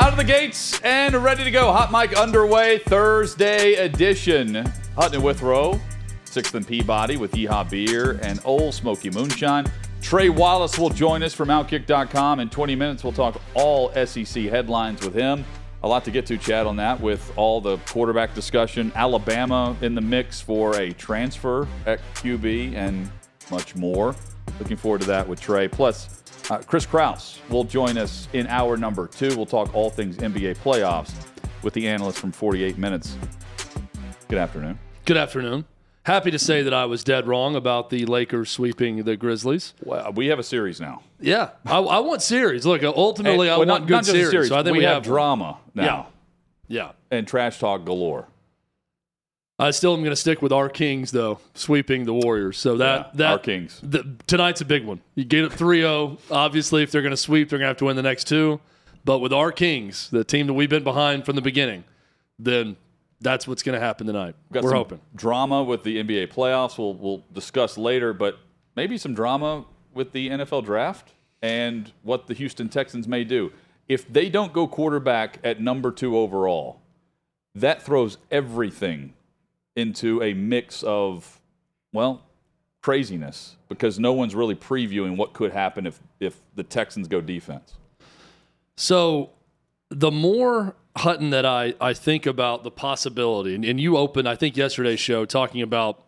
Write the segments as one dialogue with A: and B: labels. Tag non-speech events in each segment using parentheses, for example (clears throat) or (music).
A: Out of the gates and ready to go. Hot mic underway. Thursday edition. Hutton and Withrow, Sixth and Peabody with Yeehaw Beer and Ole Smoky Moonshine. Trey Wallace will join us from Outkick.com. In 20 minutes, we'll talk all SEC headlines with him. A lot to get to, Chad, on that with all the quarterback discussion. Alabama in the mix for a transfer at QB and much more. Looking forward to that with Trey. Plus, uh, Chris Kraus will join us in hour number two. We'll talk all things NBA playoffs with the analyst from 48 Minutes. Good afternoon.
B: Good afternoon. Happy to say that I was dead wrong about the Lakers sweeping the Grizzlies.
A: Well, we have a series now.
B: Yeah, I, I want series. Look, ultimately,
A: And-
B: I
A: well,
B: want
A: not,
B: good
A: not
B: series.
A: series.
B: So I think
A: we,
B: we,
A: have,
B: have
A: drama now
B: Yeah.
A: and trash talk galore.
B: I still am going to stick with our Kings though, sweeping the Warriors. So that
A: Yeah,
B: that
A: our Kings.
B: the, tonight's a big one. You get it 3-0. Obviously, if they're going to sweep, they're going to have to win the next two. But with our Kings, the team that we've been behind from the beginning, then that's what's going to happen tonight.
A: Got
B: We're
A: some
B: hoping.
A: drama with the NBA playoffs. We'll we'll discuss later, but maybe some drama with the NFL draft and what the Houston Texans may do if they don't go quarterback at number two overall. That throws everything into a mix of well craziness because no one's really previewing what could happen if if the Texans go defense.
B: So the more Hutton that I, I think about the possibility, and, and you opened, I think, yesterday's show talking about,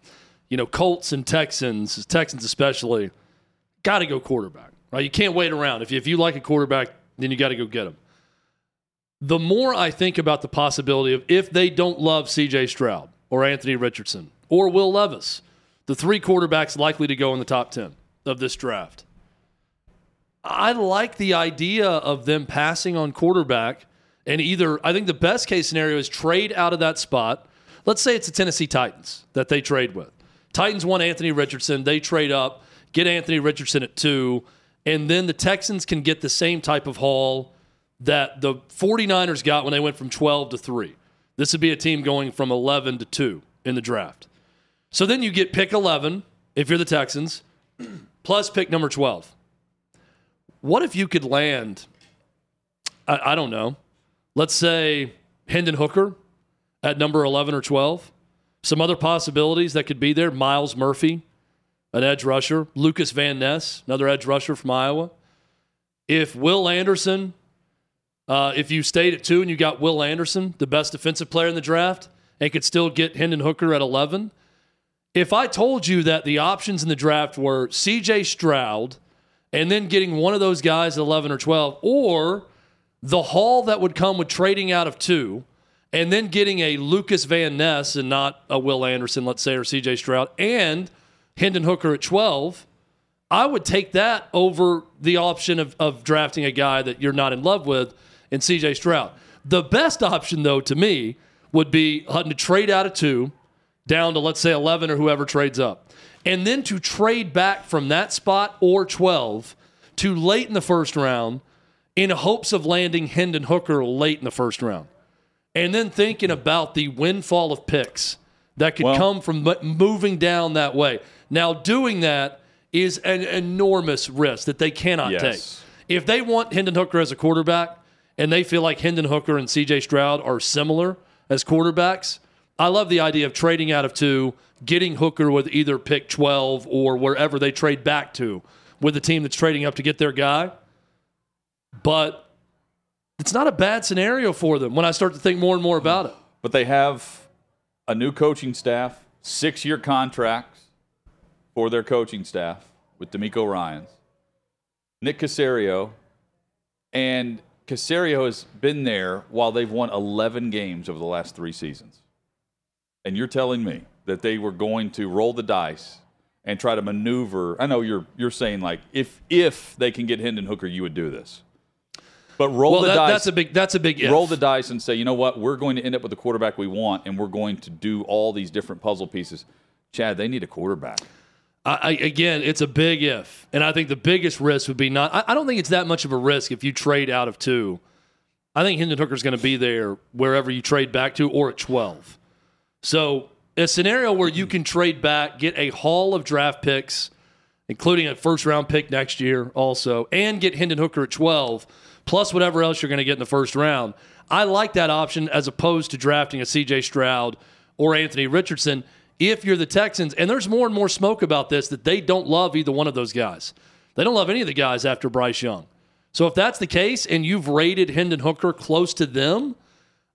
B: you know, Colts and Texans, Texans especially, got to go quarterback, right? You can't wait around. If you, if you like a quarterback, then you got to go get him. The more I think about the possibility of if they don't love CJ Stroud or Anthony Richardson or Will Levis, the three quarterbacks likely to go in the top 10 of this draft. I like the idea of them passing on quarterback and either I think the best case scenario is trade out of that spot. Let's say it's the Tennessee Titans that they trade with. Titans want Anthony Richardson, they trade up, get Anthony Richardson at 2, and then the Texans can get the same type of haul that the 49ers got when they went from 12 to 3. This would be a team going from 11 to 2 in the draft. So then you get pick 11 if you're the Texans, (clears throat) plus pick number 12. What if you could land, I, I don't know, let's say Hendon Hooker at number 11 or 12? Some other possibilities that could be there Myles Murphy, an edge rusher, Lukas Van Ness, another edge rusher from Iowa. If Will Anderson, uh, if you stayed at two and you got Will Anderson, the best defensive player in the draft, and could still get Hendon Hooker at 11, if I told you that the options in the draft were CJ Stroud and then getting one of those guys at 11 or 12, or the haul that would come with trading out of two and then getting a Lukas Van Ness and not a Will Anderson, let's say, or CJ Stroud, and Hendon Hooker at 12, I would take that over the option of, of drafting a guy that you're not in love with in CJ Stroud. The best option, though, to me, would be Hutton to trade out of two down to, let's say, 11 or whoever trades up. And then to trade back from that spot or 12 to late in the first round in hopes of landing Hendon Hooker late in the first round. And then thinking about the windfall of picks that could
A: Well-
B: come from moving down that way. Now, doing that is an enormous risk that they cannot
A: Yes.
B: take. If they want Hendon Hooker as a quarterback and they feel like Hendon Hooker and CJ Stroud are similar as quarterbacks, I love the idea of trading out of two, getting Hooker with either pick 12 or wherever they trade back to with the team that's trading up to get their guy. But it's not a bad scenario for them when I start to think more and more about it.
A: But they have a new coaching staff, six year contracts for their coaching staff with DeMeco Ryans, Nick Caserio, and Caserio has been there while they've won 11 games over the last three seasons. And you're telling me that they were going to roll the dice and try to maneuver. I know you're you're saying like if if they can get Hendon Hooker, you would do this. But roll
B: Well,
A: the
B: that,
A: dice
B: that's a big that's a big if.
A: roll the dice and say, you know what, we're going to end up with the quarterback we want, and we're going to do all these different puzzle pieces. Chad, they need a quarterback.
B: I, again, it's a big if, and I think the biggest risk would be not. I, I don't think it's that much of a risk if you trade out of two. I think Hendon Hooker's going to be there wherever you trade back to, or at twelve. So a scenario where you can trade back, get a haul of draft picks, including a first round pick next year also, and get Hendon Hooker at 12, plus whatever else you're going to get in the first round. I like that option as opposed to drafting a CJ Stroud or Anthony Richardson if you're the Texans. And there's more and more smoke about this that they don't love either one of those guys. They don't love any of the guys after Bryce Young. So if that's the case and you've rated Hendon Hooker close to them,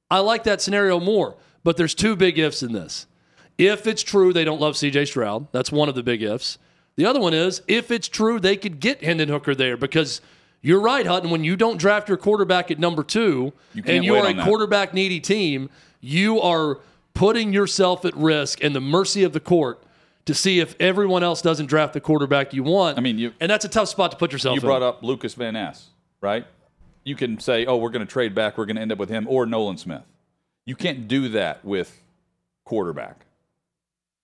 B: I like that scenario more. But there's two big ifs in this. If it's true they don't love CJ Stroud, that's one of the big ifs. The other one is if it's true they could get Hendon Hooker there because you're right, Hutton. When you don't draft your quarterback at number two
A: You
B: and you are a
A: that.
B: quarterback needy team, you are putting yourself at risk and the mercy of the court to see if everyone else doesn't draft the quarterback you want.
A: I mean, you-
B: and that's a tough spot to put yourself in.
A: You
B: in.
A: brought up Lukas Van Ness, right? You can say, oh, we're going to trade back. We're going to end up with him or Nolan Smith. You can't do that with quarterback.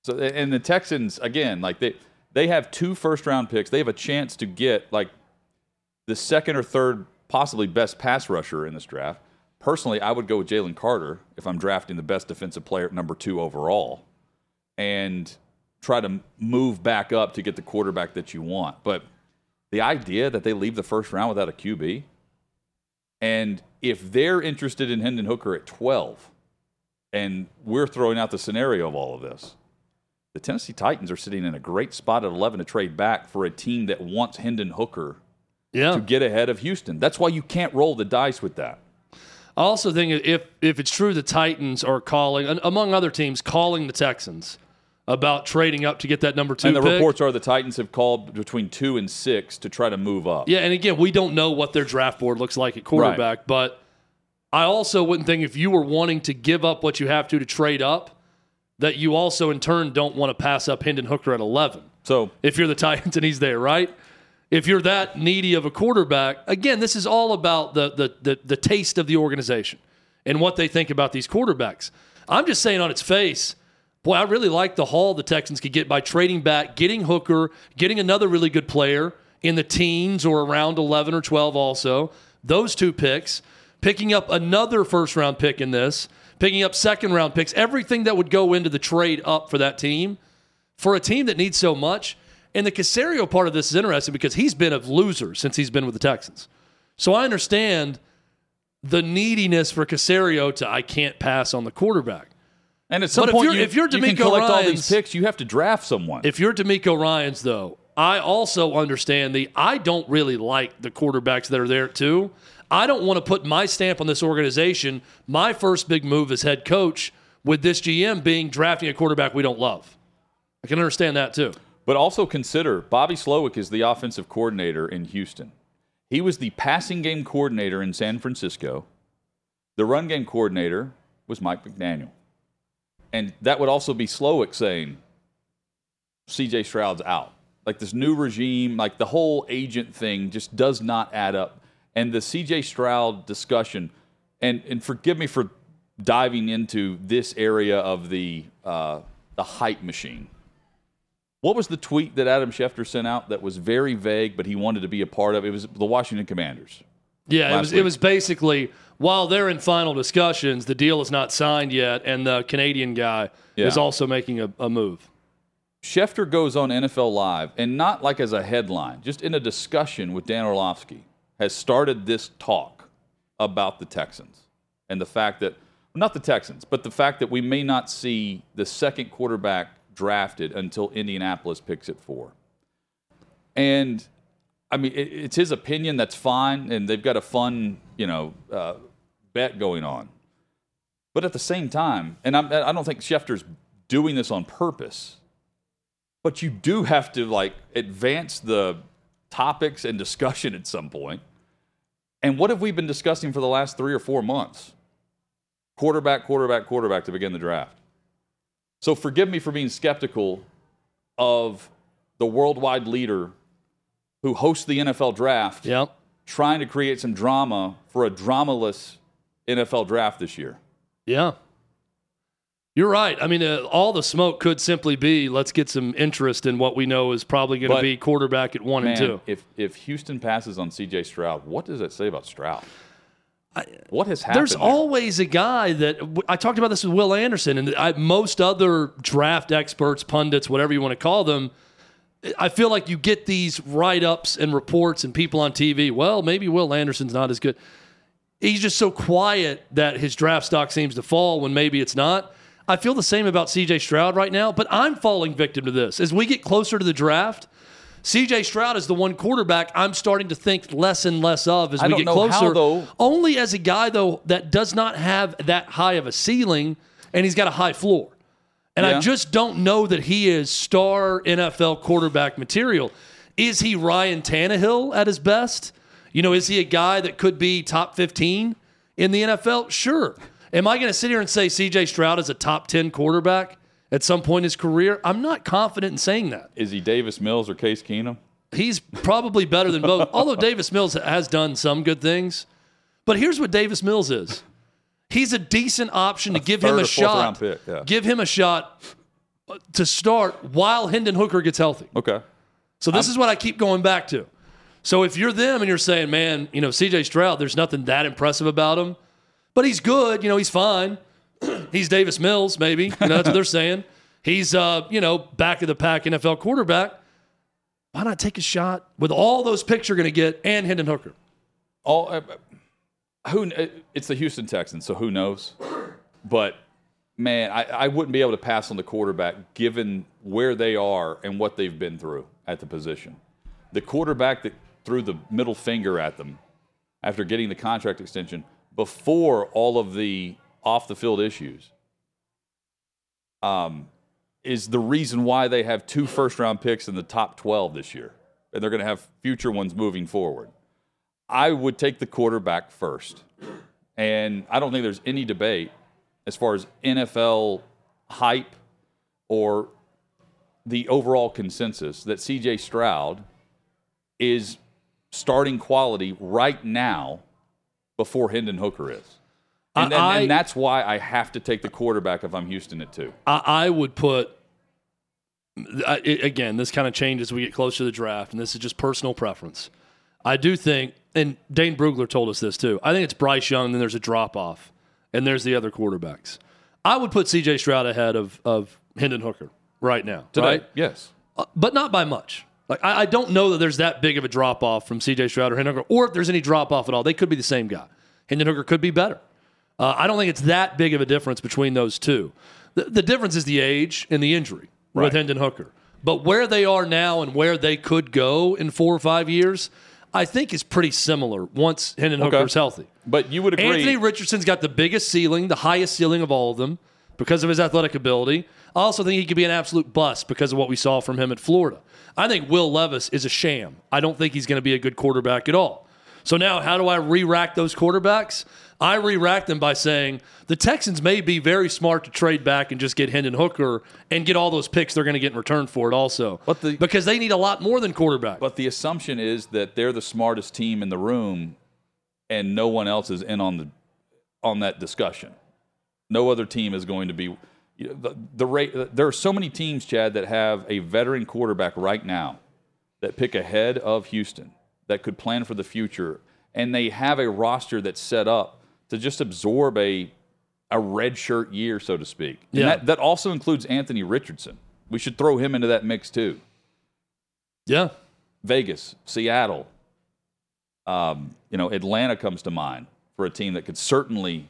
A: So, and the Texans, again, like they, they have two first round picks. They have a chance to get like the second or third, possibly best pass rusher in this draft. Personally, I would go with Jalen Carter if I'm drafting the best defensive player at number two overall and try to move back up to get the quarterback that you want. But the idea that they leave the first round without a QB, and if they're interested in Hendon Hooker at 12, and we're throwing out the scenario of all of this, the Tennessee Titans are sitting in a great spot at 11 to trade back for a team that wants Hendon Hooker
B: yeah.
A: to get ahead of Houston. That's why you can't roll the dice with that.
B: I also think if if it's true the Titans are calling, among other teams, calling the Texans about trading up to get that number two
A: And the
B: pick.
A: reports are the Titans have called between two and six to try to move up.
B: Yeah, and again, we don't know what their draft board looks like at quarterback, but I also wouldn't think if you were wanting to give up what you have to to trade up, that you also in turn don't want to pass up Hendon Hooker at 11.
A: So
B: If you're the Titans and he's there, right? If you're that needy of a quarterback, again, this is all about the the the, the taste of the organization and what they think about these quarterbacks. I'm just saying on its face, boy, I really like the haul the Texans could get by trading back, getting Hooker, getting another really good player in the teens or around 11 or 12 also. Those two picks, picking up another first round pick in this, picking up second round picks, everything that would go into the trade up for that team for a team that needs so much. And the Caserio part of this is interesting because he's been a loser since he's been with the Texans. So I understand the neediness for Caserio to I can't pass on the quarterback.
A: and at some
B: But if
A: point,
B: you're-
A: you,
B: if you're
A: you can
B: DeMeco
A: collect all
B: Ryans-
A: these picks. You have to draft someone.
B: If you're DeMeco Ryans, though, I also understand the I don't really like the quarterbacks that are there too. I don't want to put my stamp on this organization. My first big move as head coach with this GM being drafting a quarterback we don't love. I can understand that too.
A: But also consider Bobby Slowik is the offensive coordinator in Houston. He was the passing game coordinator in San Francisco. The run game coordinator was Mike McDaniel. And that would also be Slowick saying, CJ Stroud's out. Like this new regime, like the whole agent thing just does not add up. And the CJ Stroud discussion, and, and forgive me for diving into this area of the, uh, the hype machine. What was the tweet that Adam Schefter sent out that was very vague, but he wanted to be a part of? It was the Washington Commanders.
B: Yeah, it was
A: week.
B: it was basically while they're in final discussions, the deal is not signed yet, and the Canadian guy is also making a, a move.
A: Schefter goes on NFL Live, and not like as a headline, just in a discussion with Dan Orlovsky, has started this talk about the Texans and the fact that, not the Texans, but the fact that we may not see the second quarterback drafted until Indianapolis picks at four. And I mean, it, it's his opinion. That's fine, and they've got a fun, you know, uh, bet going on. But at the same time, and I'm, I don't think Schefter's doing this on purpose, but you do have to like advance the topics and discussion at some point. And what have we been discussing for the last three or four months? Quarterback, quarterback, quarterback to begin the draft. So forgive me for being skeptical of the worldwide leader who hosts the NFL draft
B: Yep.
A: trying to create some drama for a dramaless NFL draft this year.
B: Yeah. You're right. I mean, uh, all the smoke could simply be let's get some interest in what we know is probably going to be quarterback at one and two.
A: if if Houston passes on CJ Stroud, what does that say about Stroud? What has happened?
B: There's
A: there?
B: always a guy that I talked about this with Will Anderson, and I, most other draft experts, pundits, whatever you want to call them. I feel like you get these write ups and reports and people on TV. Well, maybe Will Anderson's not as good. He's just so quiet that his draft stock seems to fall when maybe it's not. I feel the same about CJ Stroud right now, but I'm falling victim to this. As we get closer to the draft, CJ Stroud is the one quarterback I'm starting to think less and less of as
A: I
B: we get closer.
A: how, though.
B: Only as a guy though that does not have that high of a ceiling and he's got a high floor. And I just don't know that he is star NFL quarterback material. Is he Ryan Tannehill at his best? You know, is he a guy that could be top 15 in the NFL? Sure. Am I going to sit here and say CJ Stroud is a top 10 quarterback at some point in his career? I'm not confident in saying that.
A: Is he Davis Mills or Case Keenum?
B: He's probably better than both. (laughs) Although Davis Mills has done some good things. But here's what Davis Mills is. He's a decent option to give him a shot.
A: pick, yeah.
B: Give him a shot to start while Hendon Hooker gets healthy.
A: Okay.
B: So this is what I keep going back to. So if you're them and you're saying, man, you know, CJ Stroud, there's nothing that impressive about him, but he's good. You know, he's fine. He's Davis Mills, maybe. You know, that's what they're saying. He's, uh, you know, back of the pack NFL quarterback. Why not take a shot with all those picks you're going to get and Hendon Hooker?
A: All uh, who uh, it's the Houston Texans, so who knows? But man, I, I wouldn't be able to pass on the quarterback given where they are and what they've been through at the position. The quarterback that threw the middle finger at them after getting the contract extension before all of the off the field issues um, is the reason why they have two first round picks in the top 12 this year. And they're going to have future ones moving forward. I would take the quarterback first. And I don't think there's any debate as far as NFL hype or the overall consensus that CJ Stroud is starting quality right now before Hendon Hooker is. And, and-
B: I-
A: and that's why I have to take the quarterback if I'm Houston at two.
B: I, I would put I, again. This kind of changes as we get closer to the draft, and this is just personal preference. I do think, and Dane Brugler told us this too. I think it's Bryce Young. And then there's a drop off, and there's the other quarterbacks. I would put C.J. Stroud ahead of of Hendon Hooker right now,
A: Today,
B: right?
A: yes.
B: Uh, but not by much. Like I, I don't know that there's that big of a drop off from C.J. Stroud or Hendon Hooker, or if there's any drop off at all. They could be the same guy. Hendon Hooker could be better. Uh, I don't think it's that big of a difference between those two. The, the difference is the age and the injury
A: Right.
B: with Hendon Hooker. But where they are now and where they could go in four or five years, I think is pretty similar once Hendon
A: Okay.
B: Hooker's healthy.
A: But you would agree.
B: Anthony Richardson's got the biggest ceiling, the highest ceiling of all of them because of his athletic ability. I also think he could be an absolute bust because of what we saw from him at Florida. I think Will Levis is a sham. I don't think he's going to be a good quarterback at all. So now, how do I re rack those quarterbacks? I re rack them by saying the Texans may be very smart to trade back and just get Hendon Hooker and get all those picks they're going to get in return for it also.
A: But the-
B: because they need a lot more than quarterback.
A: But the assumption is that they're the smartest team in the room, and no one else is in on the on that discussion. No other team is going to be. You know, the, the rate. There are so many teams, Chad, that have a veteran quarterback right now that pick ahead of Houston that could plan for the future, and they have a roster that's set up to just absorb a a red shirt year, so to speak. And
B: Yeah.
A: that, that also includes Anthony Richardson. We should throw him into that mix too.
B: yeah.
A: Vegas, Seattle, um, you know, Atlanta comes to mind for a team that could certainly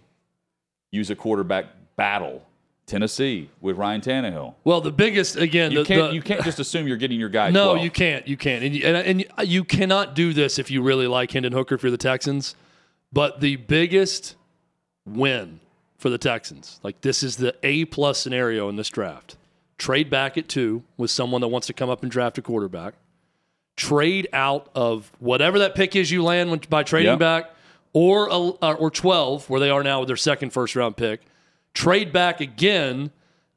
A: use a quarterback battle. Tennessee with Ryan Tannehill.
B: Well, the biggest, again,
A: You
B: the,
A: can't
B: the-
A: you can't just assume you're getting your guy.
B: No,
A: 12.
B: you can't. You can't. And you, and, and you- cannot do this if you really like Hendon Hooker if you're the Texans. But the biggest win for the Texans, like this is the A plus scenario in this draft. Trade back at two with someone that wants to come up and draft a quarterback. Trade out of whatever that pick is you land when, by trading back, or uh, or twelve where they are now with their second first round pick. Trade back again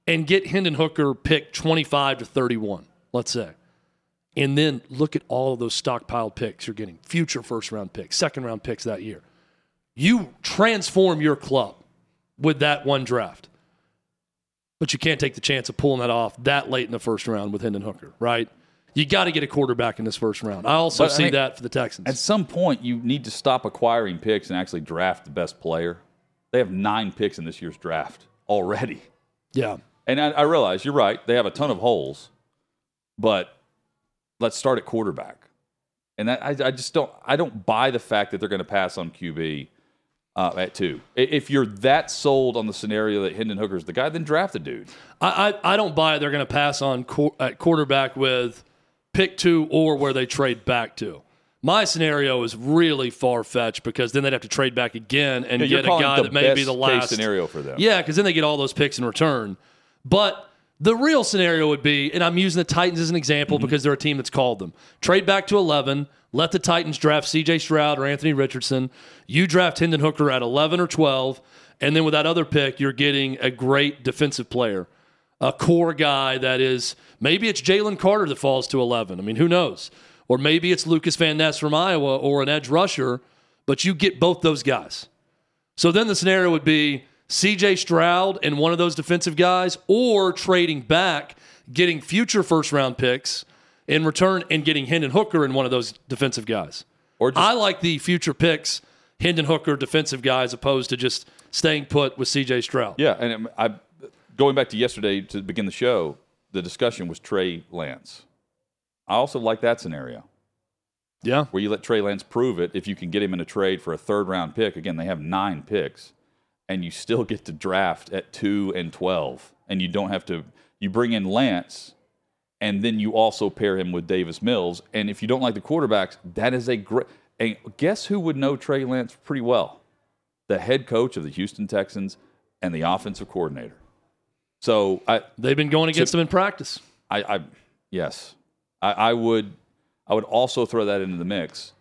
B: and get Hendon Hooker pick 25 to 31, let's say. And then look at all of those stockpiled picks you're getting, future first round picks, second round picks that year. You transform your club with that one draft. But you can't take the chance of pulling that off that late in the first round with Hendon Hooker, right? You got to get a quarterback in this first round. I also
A: But, I
B: see
A: mean,
B: that for the Texans.
A: At some point, you need to stop acquiring picks and actually draft the best player. They have nine picks in this year's draft already.
B: yeah.
A: And I, I realize you're right. They have a ton of holes, but let's start at quarterback. And that, I, I just don't I don't buy the fact that they're going to pass on QB uh, at two. If you're that sold on the scenario that Hendon Hooker's the guy, then draft the dude.
B: I, I, I don't buy it. they're going to pass on qu- at quarterback with pick two or where they trade back to. My scenario is really far fetched because then they'd have to trade back again and
A: You're
B: get a guy that may be the last
A: scenario for them.
B: Yeah, because then they get all those picks in return. But the real scenario would be, and I'm using the Titans as an example
A: Mm-hmm.
B: because they're a team that's called them. Trade back to 11, let the Titans draft CJ Stroud or Anthony Richardson. You draft Hendon Hooker at 11 or 12, and then with that other pick, you're getting a great defensive player, a core guy that is maybe it's Jalen Carter that falls to 11. I mean, who knows? Or maybe it's Lukas Van Ness from Iowa or an edge rusher, but you get both those guys. So then the scenario would be CJ Stroud and one of those defensive guys, or trading back, getting future first round picks in return and getting Hendon Hooker and one of those defensive guys.
A: Or just
B: I like the future picks, Hendon Hooker defensive guys, opposed to just staying put with CJ Stroud.
A: Yeah, and I going back to yesterday to begin the show, the discussion was Trey Lance. I also like that scenario
B: Yeah.
A: where you let Trey Lance prove it if you can get him in a trade for a third round pick. Again, they have nine picks, and you still get to draft at two and twelve, and you don't have to. You bring in Lance, and then you also pair him with Davis Mills. And if you don't like the quarterbacks, that is a great. And guess who would know Trey Lance pretty well? The head coach of the Houston Texans and the offensive coordinator. So I,
B: They've been going against them in practice.
A: I, I yes, I, I would, I would also throw that into the mix.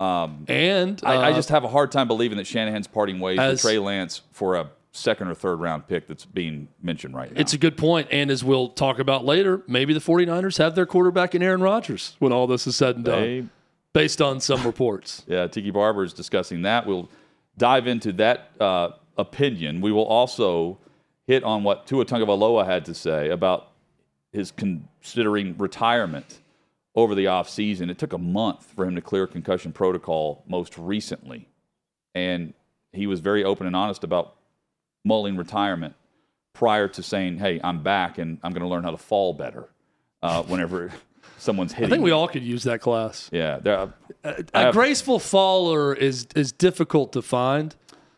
A: Um,
B: And
A: I, I
B: uh,
A: just have a hard time believing that Shanahan's parting ways with Trey Lance for a second or third round pick that's being mentioned right now.
B: It's a good point. And as we'll talk about later, maybe the 49ers have their quarterback in Aaron Rodgers when all this is said and done, based on some reports. (laughs)
A: yeah, Tiki Barber is discussing that. We'll dive into that uh, opinion. We will also hit on what Tua Tagovailoa had to say about his considering retirement over the offseason. It took a month for him to clear concussion protocol most recently. And he was very open and honest about mulling retirement prior to saying, hey, I'm back and I'm going to learn how to fall better uh, (laughs) whenever someone's hitting
B: I think we all could use that class.
A: Yeah. there- I
B: A
A: have-
B: graceful faller is is difficult to find,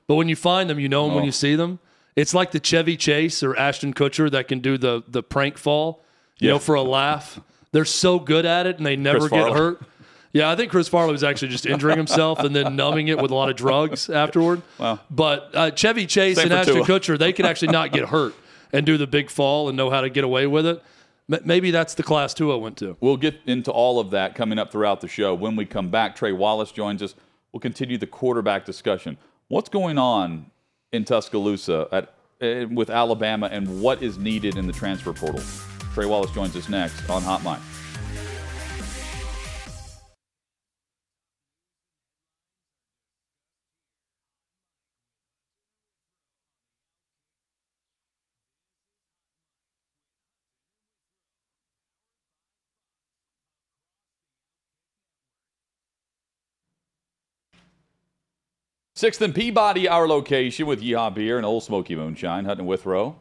B: but when you find them, you know them when
A: Oh.
B: you see them. It's like the Chevy Chase or Ashton Kutcher that can do the the prank fall, you
A: Yeah.
B: know, for a laugh. They're so good at it and they never
A: Chris
B: get
A: Farley.
B: hurt. (laughs) Yeah, I think Chris Farley was actually just injuring himself and then numbing it with a lot of drugs (laughs) afterward.
A: Wow.
B: But uh, Chevy Chase
A: Same
B: and Ashton
A: Tua.
B: Kutcher, they could actually not get hurt and do the big fall and know how to get away with it. Maybe that's the class two I went to.
A: We'll get into all of that coming up throughout the show. When we come back, Trey Wallace joins us. We'll continue the quarterback discussion. What's going on in Tuscaloosa at, eh, with Alabama and what is needed in the transfer portal? Trey Wallace joins us next on Hot Mic. Sixth and Peabody, our location with Yeehaw Beer and Ole Smoky Moonshine, Hutton Withrow.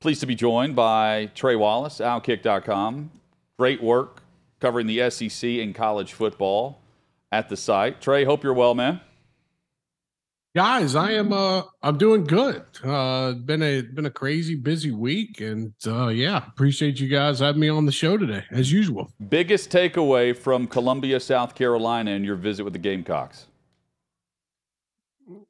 A: Pleased to be joined by Trey Wallace, Outkick.com. Great work covering the SEC and college football at the site. Trey, hope you're well, man.
C: guys i am uh i'm doing good uh been a been a crazy busy week and uh yeah appreciate you guys having me on the show today as usual
A: Biggest takeaway from Columbia, South Carolina, and your visit with the Gamecocks.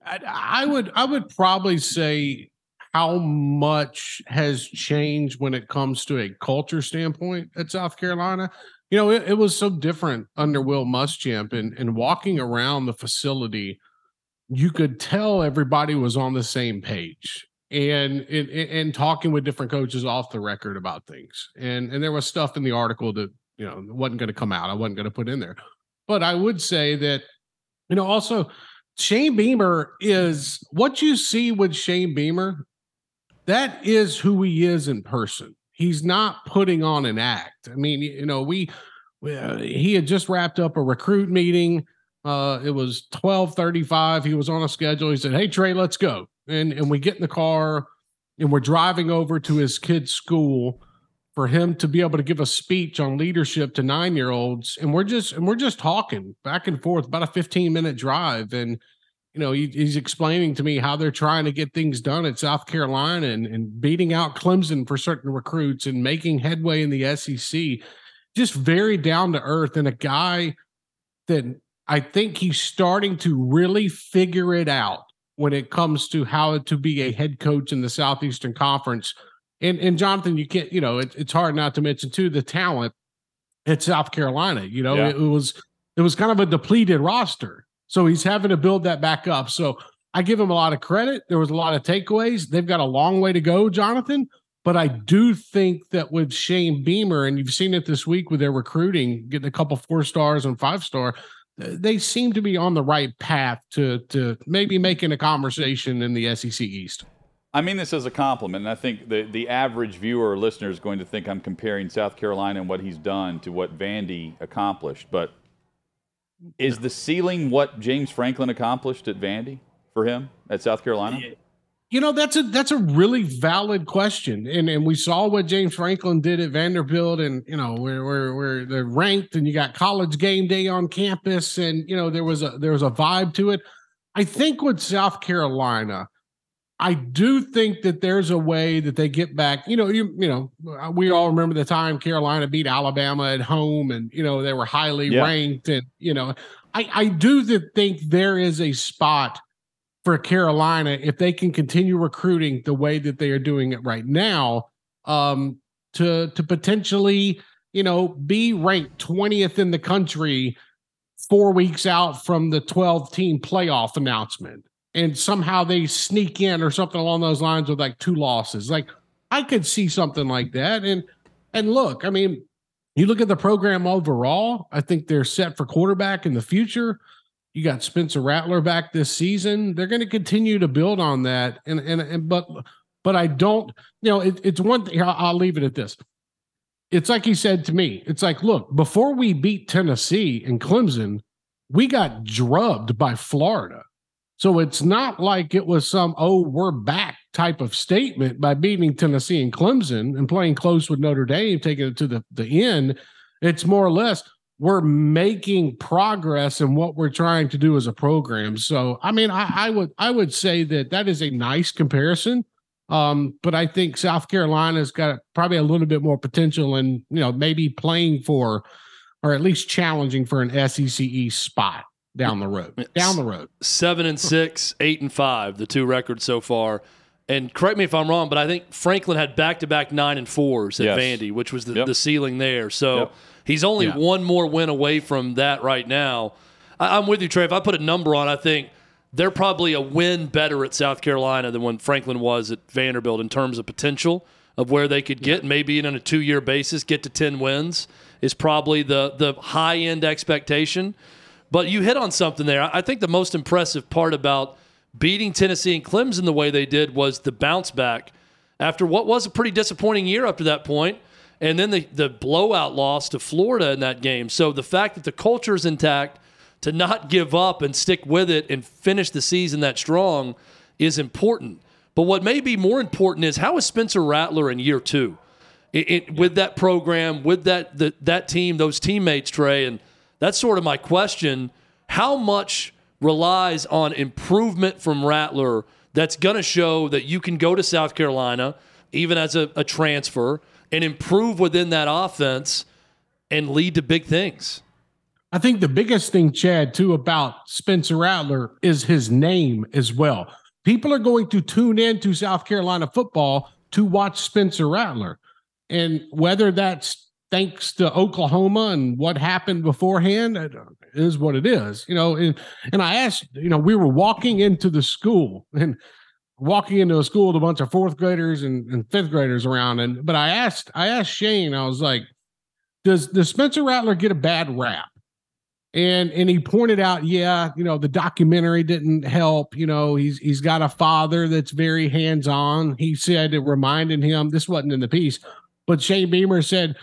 C: I, I would i would probably say how much has changed when it comes to a culture standpoint at south carolina. You know it, it was so different under will muschamp and and walking around the facility you could tell everybody was on the same page and and, and talking with different coaches off the record about things. And and there was stuff in the article that you know wasn't going to come out i wasn't going to put in there. But i would say that you know also shane beamer is what you see with shane beamer that is who he is in person he's not putting on an act i mean you know we, we uh, he had just wrapped up a recruit meeting uh, it was twelve thirty-five. He was on a schedule. He said, "Hey Trey, let's go." And and we get in the car and we're driving over to his kid's school for him to be able to give a speech on leadership to nine year olds and we're just and we're just talking back and forth about a 15 minute drive and you know he, he's explaining to me how they're trying to get things done at south carolina and, and beating out clemson for certain recruits and making headway in the sec just very down to earth and a guy that i think he's starting to really figure it out when it comes to how to be a head coach in the southeastern conference and and Jonathan, you can't, you know, it, it's hard not to mention too the talent at South Carolina. You know, yeah. it, it was it was kind of a depleted roster, so he's having to build that back up. So I give him a lot of credit. There was a lot of takeaways. They've got a long way to go, Jonathan. But I do think that with Shane Beamer, and you've seen it this week with their recruiting, getting a couple four stars and five star, they seem to be on the right path to to maybe making a conversation in the SEC East.
A: I mean this as a compliment, and I think the, the average viewer or listener is going to think I'm comparing South Carolina and what he's done to what Vandy accomplished. But is the ceiling what James Franklin accomplished at Vandy for him at South Carolina?
C: You know, that's a that's a really valid question. And and we saw what James Franklin did at Vanderbilt, and you know, where where they're ranked and you got college game day on campus, and you know, there was a there was a vibe to it. I think with South Carolina I do think that there's a way that they get back. You know, you you know, we all remember the time Carolina beat Alabama at home, and you know they were highly yeah. ranked, and you know, I I do think there is a spot for Carolina if they can continue recruiting the way that they are doing it right now, um, to to potentially you know be ranked twentieth in the country four weeks out from the 12 team playoff announcement and somehow they sneak in or something along those lines with like two losses. Like I could see something like that. And and look, I mean, you look at the program overall, I think they're set for quarterback in the future. You got Spencer Rattler back this season. They're going to continue to build on that. And and and but but I don't, you know, it, it's one thing. I'll, I'll leave it at this. It's like he said to me. It's like, look, before we beat Tennessee and Clemson, we got drubbed by Florida. So it's not like it was some, oh, we're back type of statement by beating Tennessee and Clemson and playing close with Notre Dame, taking it to the, the end. It's more or less we're making progress in what we're trying to do as a program. So, I mean, I, I would I would say that that is a nice comparison. Um, but I think South Carolina's got probably a little bit more potential and you know maybe playing for or at least challenging for an SEC East spot down the road. Down the road.
B: Seven and six, eight and five, the two records so far. And correct me if I'm wrong, but I think Franklin had back to back nine and fours at yes. Vandy, which was the, yep. the ceiling there. So yep. he's only yeah. one more win away from that right now. I, I'm with you, Trey. If I put a number on, I think they're probably a win better at South Carolina than when Franklin was at Vanderbilt in terms of potential of where they could get, maybe on a two year basis, get to 10 wins is probably the, the high end expectation. But you hit on something there. I think the most impressive part about beating Tennessee and Clemson the way they did was the bounce back after what was a pretty disappointing year up to that point, and then the, the blowout loss to Florida in that game. So the fact that the culture is intact, to not give up and stick with it and finish the season that strong is important. But what may be more important is how is Spencer Rattler in year two? It, it, with that program, with that the, that team, those teammates, Trey, and that's sort of my question. How much relies on improvement from Rattler that's going to show that you can go to South Carolina, even as a, a transfer, and improve within that offense and lead to big things?
C: I think the biggest thing, Chad, too, about Spencer Rattler is his name as well. People are going to tune in to South Carolina football to watch Spencer Rattler. And whether that's thanks to Oklahoma and what happened beforehand, it is what it is, you know. And, and I asked, you know, we were walking into the school and walking into a school with a bunch of fourth graders and, and fifth graders around. And but I asked, I asked Shane, I was like, does does Spencer Rattler get a bad rap? And and he pointed out, yeah, you know, the documentary didn't help. You know, he's he's got a father that's very hands on. He said it reminded him. This wasn't in the piece, but Shane Beamer said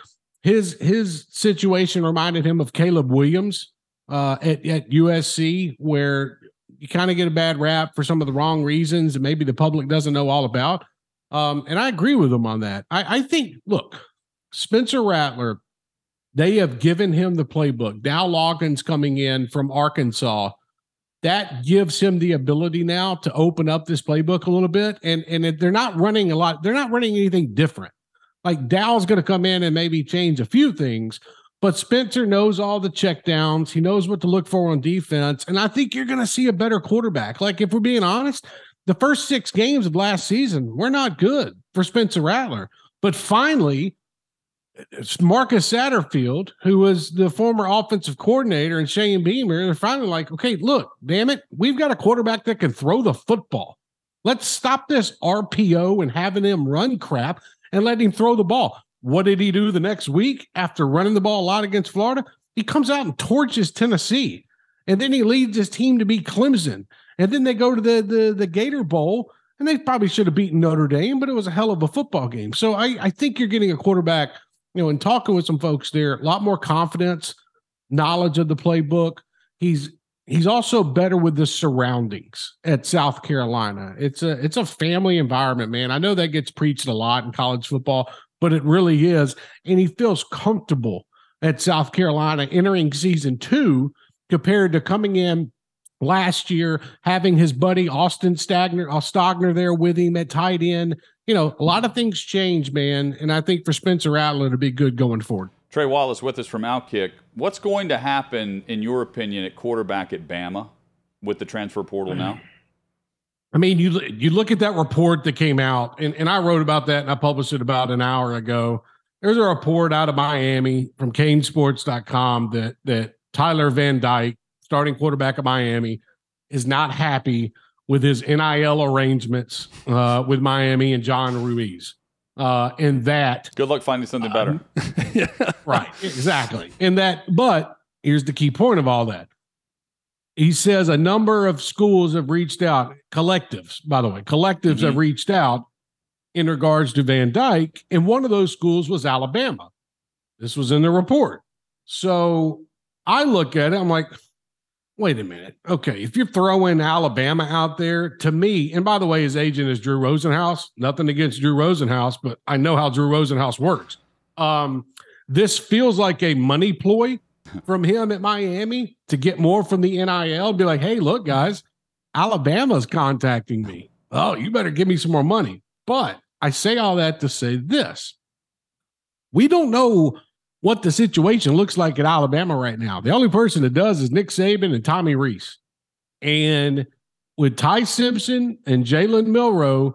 C: his his situation reminded him of Caleb Williams uh, at, at USC, where you kind of get a bad rap for some of the wrong reasons, and maybe the public doesn't know all about. Um, and I agree with him on that. I, I think, look, Spencer Rattler, they have given him the playbook. Dow Loggains coming in from Arkansas. That gives him the ability now to open up this playbook a little bit. And and they're not running a lot, they're not running anything different. Like Dow's going to come in and maybe change a few things, but Spencer knows all the checkdowns. He knows what to look for on defense. And I think you're going to see a better quarterback. Like, if we're being honest, the first six games of last season were not good for Spencer Rattler. But finally, Marcus Satterfield, who was the former offensive coordinator, and Shane Beamer, they're finally like, okay, look, damn it, we've got a quarterback that can throw the football. Let's stop this RPO and having him run crap and let him throw the ball. What did he do the next week after running the ball a lot against Florida? He comes out and torches Tennessee. And then he leads his team to beat Clemson. And then they go to the, the, the Gator Bowl, and they probably should have beaten Notre Dame, but it was a hell of a football game. So I, I think you're getting a quarterback, you know, and talking with some folks there, a lot more confidence, knowledge of the playbook. He's he's also better with the surroundings at South Carolina. It's a it's a family environment, man. I know that gets preached a lot in college football, but it really is. And he feels comfortable at South Carolina entering season two compared to coming in last year, having his buddy Austin Stagner, uh, Stogner there with him at tight end. You know, a lot of things change, man. And I think for Spencer Rattler to be good going forward.
A: Trey Wallace with us from Outkick. What's going to happen, in your opinion, at quarterback at Bama with the transfer portal now?
C: I mean, you you look at that report that came out, and, and I wrote about that and I published it about an hour ago. There's a report out of Miami from canesports.com that that Tyler Van Dyke, starting quarterback of Miami, is not happy with his NIL arrangements uh, with Miami and John Ruiz. Uh, and that
A: good luck finding something better.
C: Um, (laughs) right, exactly. And that, but here's the key point of all that he says a number of schools have reached out, collectives, by the way, collectives mm-hmm. have reached out in regards to Van Dyke. And one of those schools was Alabama. This was in the report. So I look at it, I'm like, wait a minute. Okay, if you're throwing Alabama out there, to me, and by the way, his agent is Drew Rosenhaus. Nothing against Drew Rosenhaus, but I know how Drew Rosenhaus works. Um, this feels like a money ploy from him at Miami to get more from the NIL, be like, hey, look, guys, Alabama's contacting me. Oh, you better give me some more money. But I say all that to say this we don't know what the situation looks like at Alabama right now. The only person that does is Nick Saban and Tommy Rees. And with Ty Simpson and Jalen Milrow,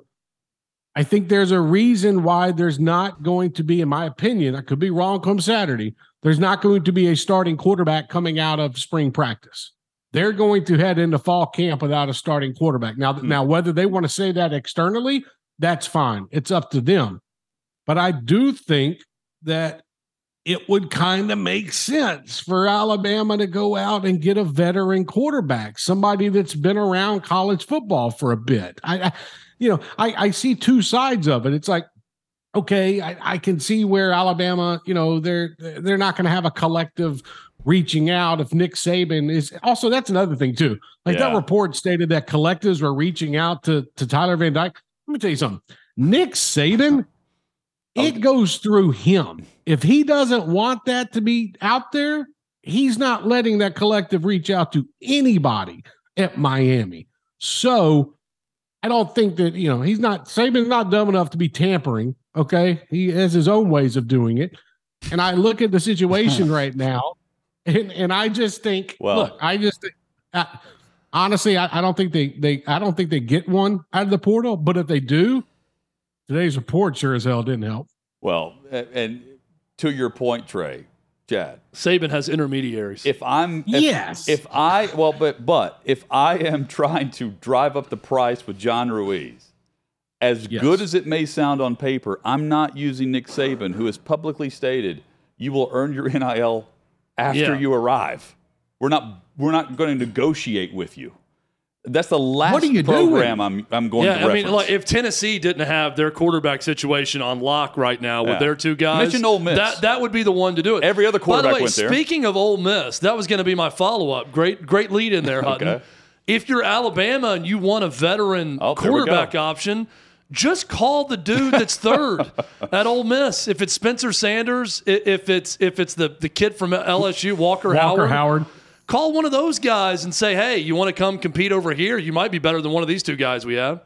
C: I think there's a reason why there's not going to be, in my opinion, I could be wrong come Saturday, there's not going to be a starting quarterback coming out of spring practice. They're going to head into fall camp without a starting quarterback. Now, hmm. now whether they want to say that externally, that's fine. It's up to them. But I do think that it would kind of make sense for Alabama to go out and get a veteran quarterback, somebody that's been around college football for a bit. I, I you know, I, I see two sides of it. It's like okay, I, I can see where Alabama, you know, they're they're not going to have a collective reaching out if Nick Saban is also that's another thing too. Like yeah. that report stated that collectives were reaching out to to Tyler Van Dyke. Let me tell you something. Nick Saban, it goes through him. If he doesn't want that to be out there, he's not letting that collective reach out to anybody at Miami. So I don't think that, you know, he's not Saban's not dumb enough to be tampering Okay. He has his own ways of doing it. And I look at the situation (laughs) right now and, and I just think, well, look, I just think, uh, honestly, I, I, don't think they, they, I don't think they get one out of the portal, but if they do, today's report sure as hell didn't help.
A: Well, and to your point, Trey, Chad,
B: Saban has intermediaries.
A: If I'm,
C: if, yes,
A: if I, well, but, but if I am trying to drive up the price with John Ruiz, as yes. good as it may sound on paper, I'm not using Nick Saban, who has publicly stated you will earn your NIL after yeah. you arrive. We're not we're not going to negotiate with you. That's the last what are you program doing? I'm I'm going
B: yeah,
A: to reference.
B: I mean, like if Tennessee didn't have their quarterback situation on lock right now with yeah. their two guys,
A: Mention Ole Miss.
B: that that would be the one to do it.
A: Every other quarterback
B: By the way,
A: went there.
B: Speaking of Ole Miss, that was going to be my follow up. Great great lead in there, (laughs) Hutton. okay. If you're Alabama and you want a veteran oh, quarterback option, just call the dude that's (laughs) third at Ole Miss. If it's Spencer Sanders, if it's if it's the the kid from LSU, Walker,
C: Walker
B: Howard,
C: Howard.
B: Call one of those guys and say, "Hey, you want to come compete over here? You might be better than one of these two guys we have."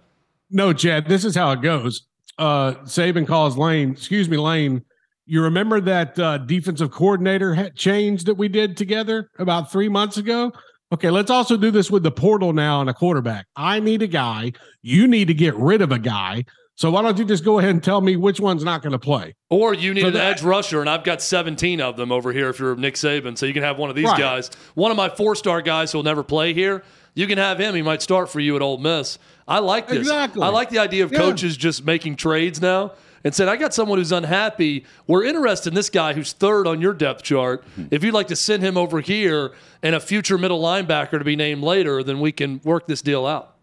C: No, Chad, this is how it goes. Uh Saban calls Lane, excuse me, Lane. You remember that uh, defensive coordinator ha- change that we did together about three months ago? Okay, let's also do this with the portal now and a quarterback. I need a guy. You need to get rid of a guy. So why don't you just go ahead and tell me which one's not going to play?
B: Or you need
C: So
B: an
C: that-
B: edge rusher, and I've got 17 of them over here if you're Nick Saban. So you can have one of these
C: Right.
B: guys. One of my four star guys who'll never play here, you can have him. He might start for you at Ole Miss. I like this.
C: Exactly.
B: I like the idea of
C: Yeah.
B: coaches just making trades now and said, I got someone who's unhappy. We're interested in this guy who's third on your depth chart. If you'd like to send him over here and a future middle linebacker to be named later, then we can work this deal out.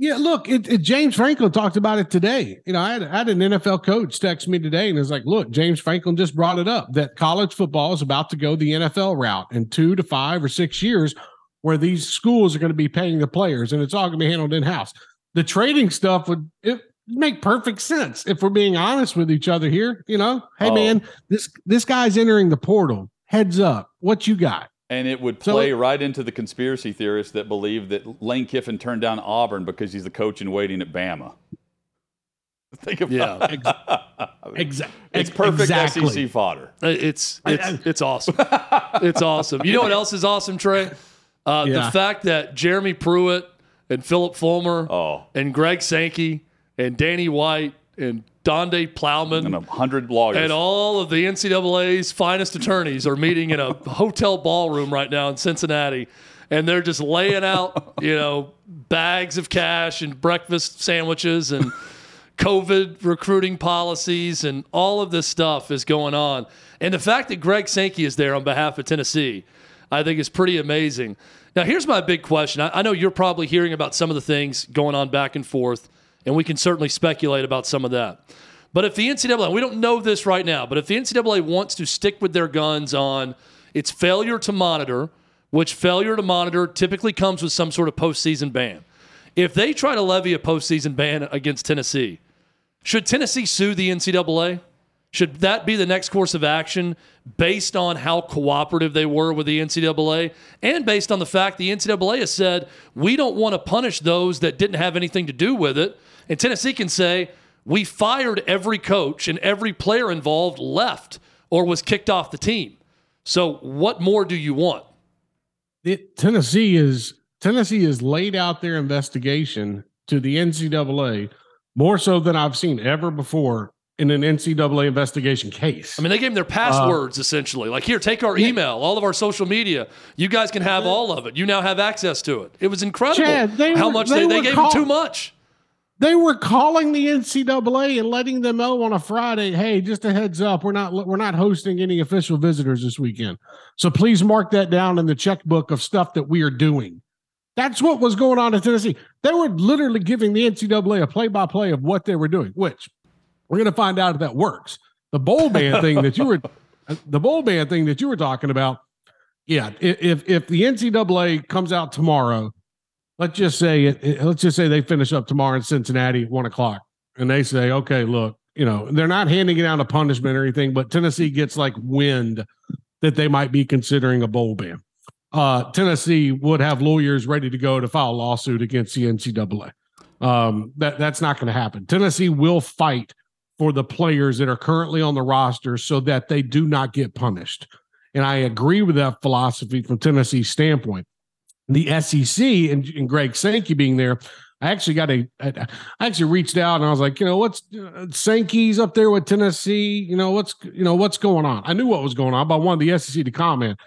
C: Yeah, look, it, it, James Franklin talked about it today. You know, I had, I had an NFL coach text me today and is like, look, James Franklin just brought it up that college football is about to go the NFL route in two to five or six years where these schools are going to be paying the players and it's all going to be handled in house. The trading stuff would it make perfect sense if we're being honest with each other here. You know, hey
A: Oh.
C: man, this this guy's entering the portal. Heads up, what you got?
A: And it would play
C: it-
A: right into the conspiracy theorists that believe that Lane Kiffin turned down Auburn because he's the coach in waiting at Bama. (laughs) Think about
B: Yeah. (laughs)
C: Exactly.
A: It's perfect
C: exactly.
A: SEC fodder.
B: It's it's it's awesome. It's awesome. You know what else is awesome, Trey? Uh,
C: Yeah.
B: The fact that Jeremy Pruitt and Philip Fulmer
A: Oh,
B: and Greg Sankey and Danny White and Donde Plowman
A: and a hundred lawyers.
B: and all of the NCAA's finest attorneys are meeting in a (laughs) hotel ballroom right now in Cincinnati, and they're just laying out, you know, bags of cash and breakfast sandwiches and (laughs) COVID recruiting policies and all of this stuff is going on. And the fact that Greg Sankey is there on behalf of Tennessee, I think is pretty amazing. Now, here's my big question. I, I know you're probably hearing about some of the things going on back and forth, and we can certainly speculate about some of that. But if the NCAA, we don't know this right now, but if the NCAA wants to stick with their guns on its failure to monitor, which failure to monitor typically comes with some sort of postseason ban, if they try to levy a postseason ban against Tennessee, should Tennessee sue the NCAA? Should that be the next course of action based on how cooperative they were with the NCAA and based on the fact the NCAA has said we don't want to punish those that didn't have anything to do with it? And Tennessee can say we fired every coach and every player involved left or was kicked off the team. So what more do you want?
C: it, Tennessee is Tennessee has laid out their investigation to the NCAA more so than I've seen ever before in an NCAA investigation case.
B: I mean, they gave them their uh, passwords essentially. Like, here, take our email, all of our social media. You guys can have all of it. You now have access to it. It was incredible
C: Chad,
B: how
C: were-
B: much
C: they
B: they, they gave
C: call-
B: them too much.
C: They were calling the NCAA and letting them know on a Friday, "Hey, just a heads up, we're not we're not hosting any official visitors this weekend. So please mark that down in the checkbook of stuff that we are doing." That's what was going on in Tennessee. They were literally giving the NCAA a play-by-play of what they were doing, which we're going to find out if that works. The bowl ban (laughs) thing that you were, the bowl ban thing that you were talking about, yeah. If if the NCAA comes out tomorrow, let's just say let's just say they finish up tomorrow in Cincinnati at one o'clock, and they say, okay, look, you know, they're not handing it out a punishment or anything, but Tennessee gets like wind that they might be considering a bowl ban. Uh, Tennessee would have lawyers ready to go to file a lawsuit against the NCAA. Um, that that's not going to happen. Tennessee will fight for the players that are currently on the roster so that they do not get punished. And I agree with that philosophy from Tennessee's standpoint. The SEC and, and Greg Sankey being there, I actually got a, I actually reached out and I was like, you know, what's uh, Sankey's up there with Tennessee? You know, what's, you know, what's going on? I knew what was going on, but I wanted the SEC to comment.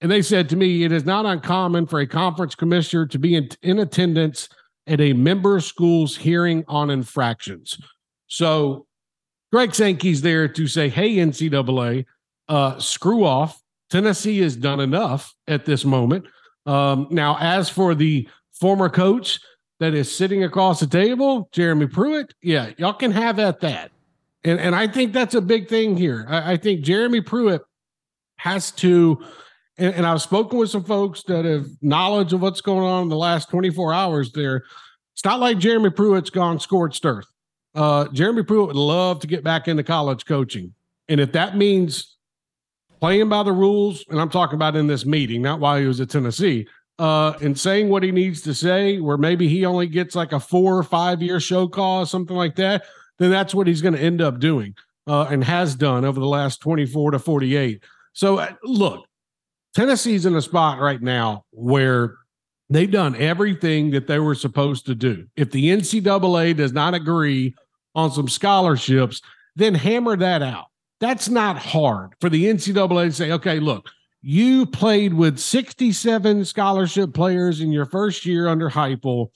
C: And they said to me, it is not uncommon for a conference commissioner to be in, in attendance at a member school's hearing on infractions. So Greg Sankey's there to say, hey, NCAA, uh, screw off. Tennessee has done enough at this moment. Um, now, as for the former coach that is sitting across the table, Jeremy Pruitt, yeah, y'all can have at that. And, and I think that's a big thing here. I, I think Jeremy Pruitt has to, and, and I've spoken with some folks that have knowledge of what's going on in the last 24 hours there. It's not like Jeremy Pruitt's gone scorched earth. Uh, Jeremy Pruitt would love to get back into college coaching. And if that means playing by the rules, and I'm talking about in this meeting, not while he was at Tennessee, uh, and saying what he needs to say, where maybe he only gets like a four or five year show cause, something like that, then that's what he's going to end up doing uh, and has done over the last 24 to 48. So, uh, look, Tennessee's in a spot right now where they've done everything that they were supposed to do. If the NCAA does not agree on some scholarships, then hammer that out. That's not hard for the NCAA to say, okay, look, you played with 67 scholarship players in your first year under Heupel.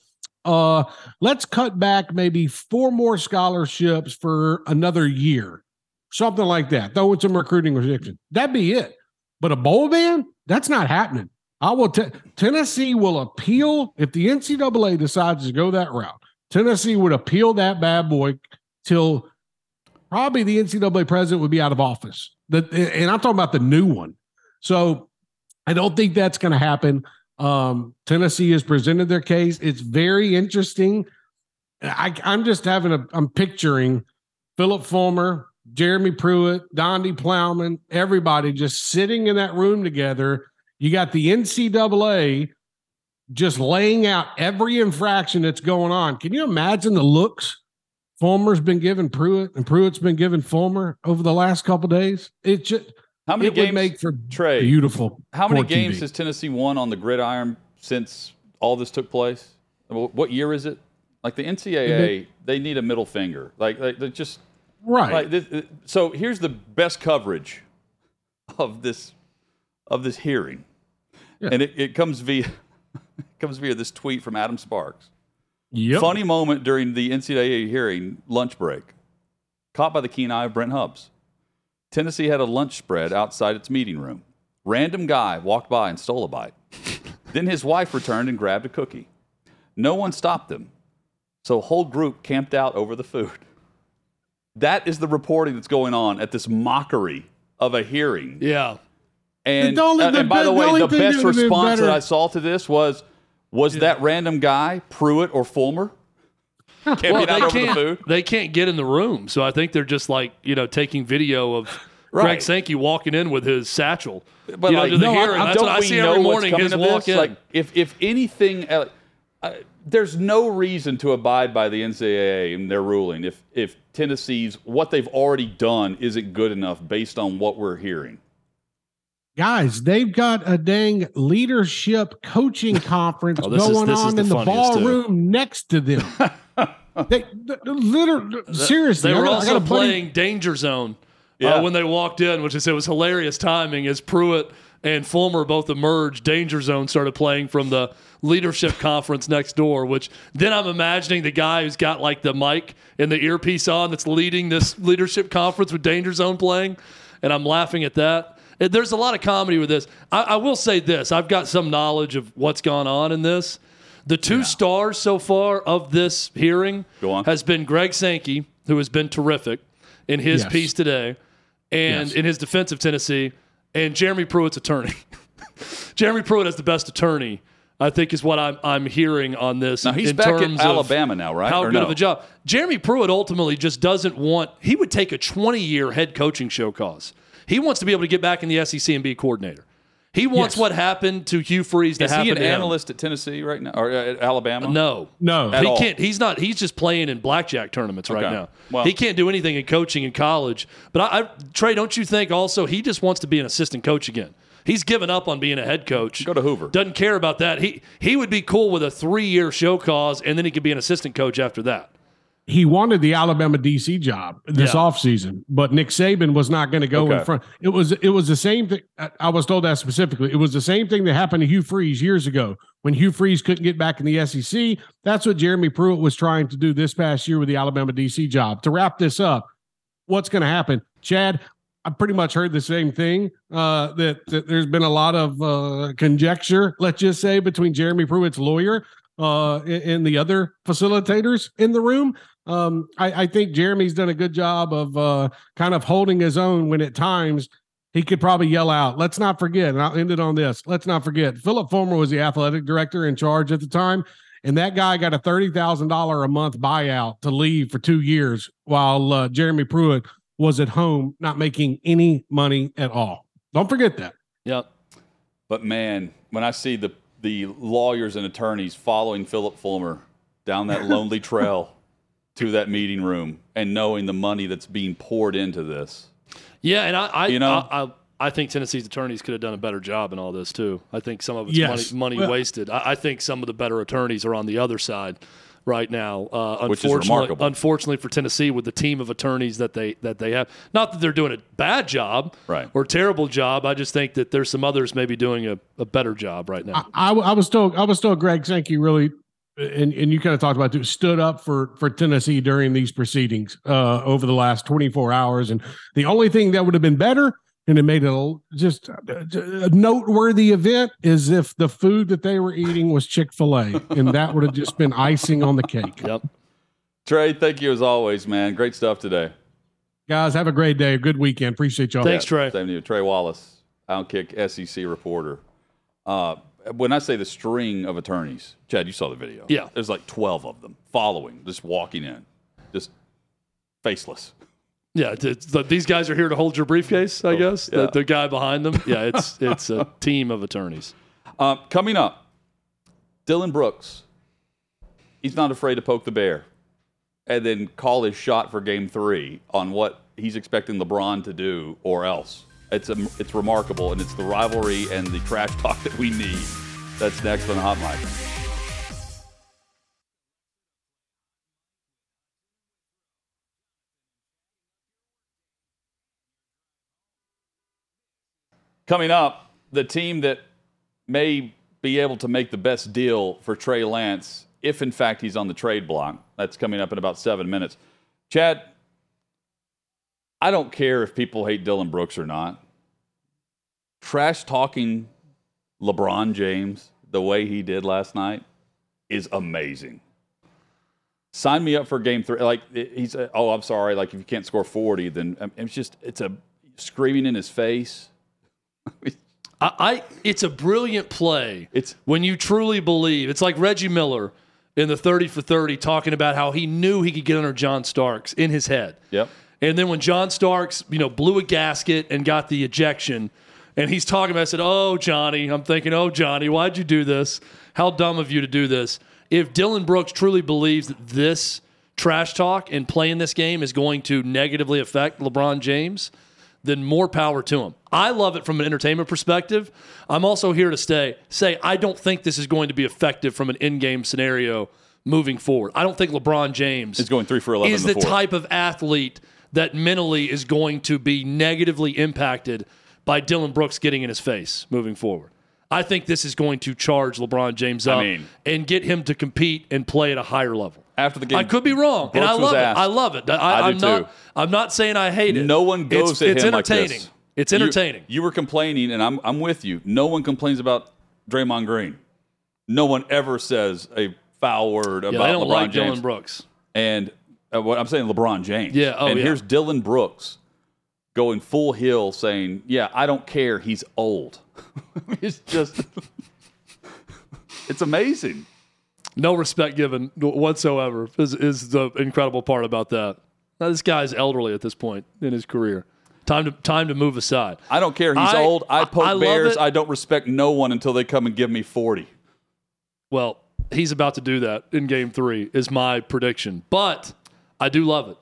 C: Uh, let's cut back maybe four more scholarships for another year, something like that. Throw in some recruiting restrictions. That'd be it. But a bowl ban, that's not happening. I will. T- Tennessee will appeal if the NCAA decides to go that route. Tennessee would appeal that bad boy till probably the NCAA president would be out of office. And I'm talking about the new one. So I don't think that's going to happen. Um, Tennessee has presented their case. It's very interesting. I, I'm just having a. I'm picturing Philip Fulmer, Jeremy Pruitt, Donde Plowman, everybody just sitting in that room together. You got the NCAA just laying out every infraction that's going on. Can you imagine the looks Fulmer's been giving Pruitt and Pruitt's been giving Fulmer over the last couple days? It just
A: how many
C: it
A: games
C: would make for
A: Trey?
C: beautiful.
A: How many games
C: TV.
A: has Tennessee won on the gridiron since all this took place? What year is it? Like the NCAA, they need a middle finger. Like, like they just
C: right?
A: Like this, uh, so here's the best coverage of this of this hearing,
C: Yeah.
A: and it, it comes via (laughs) it comes via this tweet from Adam Sparks.
C: Yep.
A: Funny moment during the NCAA hearing lunch break, caught by the keen eye of Brent Hubbs. Tennessee had a lunch spread outside its meeting room. Random guy walked by and stole a bite. (laughs) then his wife returned and grabbed a cookie. No one stopped them, so whole group camped out over the food. That is the reporting that's going on at this mockery of a hearing.
B: Yeah.
A: And,
C: The only-
A: uh, and by the
C: the
A: way, the best
C: that would've
A: response that I saw to this was was that random guy Pruitt or Fulmer (laughs) camping
B: Well, they
A: the
B: can't.
A: food?
B: They can't get in the room, so I think they're just like you know taking video of (laughs) Greg Sankey walking in with his satchel.
A: But
B: you
A: like,
B: the
A: no,
B: hearing.
A: I,
B: That's
A: don't
B: what I see
A: know
B: every morning. His walk in.
A: Like, if if anything, uh, there's no reason to abide by the NCAA and their ruling if if Tennessee's what they've already done isn't good enough based on what we're hearing.
C: Guys, they've got a dang leadership coaching (laughs) conference
B: Oh,
C: going
B: is
C: on
B: the
C: in the
B: funniest, too.
C: ballroom next to them. (laughs) they, literally, seriously,
B: They
C: I
B: were
C: I
B: also
C: got buddy-
B: playing Danger Zone
A: Yeah.
B: uh, when they walked in, which is it was hilarious timing as Pruitt and Fulmer both emerged. Danger Zone started playing from the leadership (laughs) conference next door, which then I'm imagining the guy who's got like the mic and the earpiece on that's leading this leadership conference with Danger Zone playing, and I'm laughing at that. There's a lot of comedy with this. I, I will say this: I've got some knowledge of what's gone on in this. The two stars so far of this hearing has been Greg Sankey, who has been terrific in his
C: Yes.
B: piece today, and
C: Yes.
B: in his defense of Tennessee, and Jeremy Pruitt's attorney. (laughs) Jeremy Pruitt is the best attorney, I think, is what I'm I'm hearing on this.
A: Now he's
B: in
A: back
B: of
A: Alabama now, right?
B: How
A: Or
B: good
A: no?
B: of a job. Jeremy Pruitt ultimately just doesn't want. He would take a 20 year head coaching show cause. He wants to be able to get back in the SEC and be a coordinator. He wants
C: Yes.
B: what happened to Hugh Freeze to
A: Is
B: happen
A: he an
B: to him.
A: analyst at Tennessee right now or uh, at Alabama?
B: No,
C: No.
A: At
B: he
A: all.
B: can't. He's not. He's just playing in blackjack tournaments right
A: Okay.
B: now.
A: Well-
B: he can't do anything in coaching in college. But I, I, Trey, don't you think also he just wants to be an assistant coach again? He's given up on being a head coach.
A: Go to Hoover.
B: Doesn't care about that. He he would be cool with a three year show cause, and then he could be an assistant coach after that.
C: He wanted the Alabama DC job this
B: Yeah.
C: offseason, but Nick Saban was not going to go
A: Okay.
C: in front. It was it was the same thing. I- was told that specifically. It was the same thing that happened to Hugh Freeze years ago when Hugh Freeze couldn't get back in the SEC. That's what Jeremy Pruitt was trying to do this past year with the Alabama DC job. To wrap this up, what's going to happen, Chad? I pretty much heard the same thing. Uh, that, that there's been a lot of uh, conjecture, let's just say, between Jeremy Pruitt's lawyer uh, and, and the other facilitators in the room. Um, I, I think Jeremy's done a good job of uh, kind of holding his own when at times he could probably yell out. Let's not forget, and I'll end it on this. Let's not forget, Philip Fulmer was the athletic director in charge at the time. and that guy got a thirty thousand dollar a month buyout to leave for two years, while uh, Jeremy Pruitt was at home not making any money at all. Don't forget that.
B: Yep.
A: But man, when I see the the lawyers and attorneys following Philip Fulmer down that lonely (laughs) trail to that meeting room and knowing the money that's being poured into this.
B: Yeah, and I, I
A: You know?
B: I, I, I think Tennessee's attorneys could have done a better job in all this too. I think some of it's
C: Yes.
B: money, money
C: Well-
B: wasted. I, I think some of the better attorneys are on the other side right now. Uh,
A: Which is
B: unfortunately,
A: remarkable.
B: unfortunately for Tennessee, with the team of attorneys that they that they have, not that they're doing a bad job
A: Right.
B: or terrible job. I just think that there's some others maybe doing a, a better job right now.
C: I, I was told I was told Greg Sankey really and, and you kind of talked about it, stood up for for Tennessee during these proceedings uh, over the last 24 hours and the only thing that would have been better and it made it a, just a, a noteworthy event is if the food that they were eating was Chick-fil-A and that would have just been icing on the cake.
B: yep.
A: Trey, thank you as always, man. Great stuff today.
C: Guys, have a great day, a good weekend. Appreciate y'all.
B: Thanks, Trey.
A: Same to you. Trey Wallace, Outkick SEC reporter. Uh, when I say the string of attorneys, Chad, you saw the video.
B: Yeah.
A: There's like 12 of them following, just walking in, just faceless.
B: Yeah, the- these guys are here to hold your briefcase. I guess
A: Oh, yeah.
B: the, the guy behind them. Yeah, it's (laughs) it's a team of attorneys.
A: Uh, coming up, Dillon Brooks. He's not afraid to poke the bear and then call his shot for game three on what he's expecting LeBron to do or else. It's, a, it's remarkable, and it's the rivalry and the trash talk that we need. That's next on the Hot Mic. Coming up, the team that may be able to make the best deal for Trey Lance if, in fact, he's on the trade block. That's coming up in about seven minutes. Chad, I don't care if people hate Dillon Brooks or not. Trash talking LeBron James the way he did last night is amazing. Sign me up for game three. Like he's, oh, I'm sorry. Like if you can't score 40, then um, it's just it's a screaming in his face. (laughs)
B: I, I it's a brilliant play.
A: It's
B: when you truly believe. It's like Reggie Miller in the 30 for 30 talking about how he knew he could get under John Starks in his head.
A: yep.
B: And then when John Starks, you know, blew a gasket and got the ejection, and he's talking about, I said, Oh, Johnny, I'm thinking, Oh, Johnny, why'd you do this? How dumb of you to do this. If Dillon Brooks truly believes that this trash talk and playing this game is going to negatively affect LeBron James, then more power to him. I love it from an entertainment perspective. I'm also here to stay. Say, I don't think this is going to be effective from an in-game scenario moving forward. I don't think LeBron James
A: is going three for 11
B: is
A: the
B: the type of athlete that mentally is going to be negatively impacted by Dillon Brooks getting in his face moving forward. I think this is going to charge LeBron James up
A: mean-
B: and get him to compete and play at a higher level.
A: After the game,
B: I could be wrong, and I
A: Brooks
B: love it.
A: asked.
B: I love it. I,
A: I
B: I'm
A: do
B: not.
A: too.
B: I'm not saying I hate it.
A: No one goes
B: it's,
A: at
B: it's
A: him like
B: entertaining.
A: this.
B: It's
A: You-
B: entertaining.
A: You, were complaining, and I'm I'm with you. No one complains about Draymond Green. No one ever says a foul word
B: yeah,
A: about
B: they don't
A: LeBron
B: like
A: James.
B: Dillon Brooks.
A: And uh, what I'm saying, LeBron James.
B: Yeah, oh,
A: and
B: yeah.
A: here's Dillon Brooks going full hill, saying, "Yeah, I don't care. He's old." (laughs) it's just, it's amazing.
B: No respect given whatsoever is, is the incredible part about that. Now, this guy's elderly at this point in his career. Time to time to move aside.
A: I don't care. He's
B: I-
A: old. I poke
B: I
A: bears. I don't respect no one until they come and give me forty.
B: Well, he's about to do that in game three, is my prediction. But I do love it.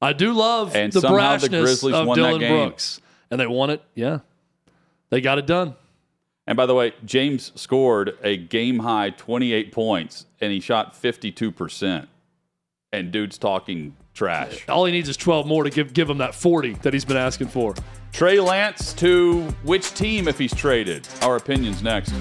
B: I do love
A: And
B: the
A: the
B: brashness
A: Grizzlies
B: of
A: Dillon.
B: Brooks. And they won it. Yeah. They got it done.
A: And by the way, James scored a game high 28 points and he shot 52%. And dude's talking trash.
B: All he needs is 12 more to give, give him that 40 that he's been asking for.
A: Trey Lance to which team if he's traded? Our opinions next.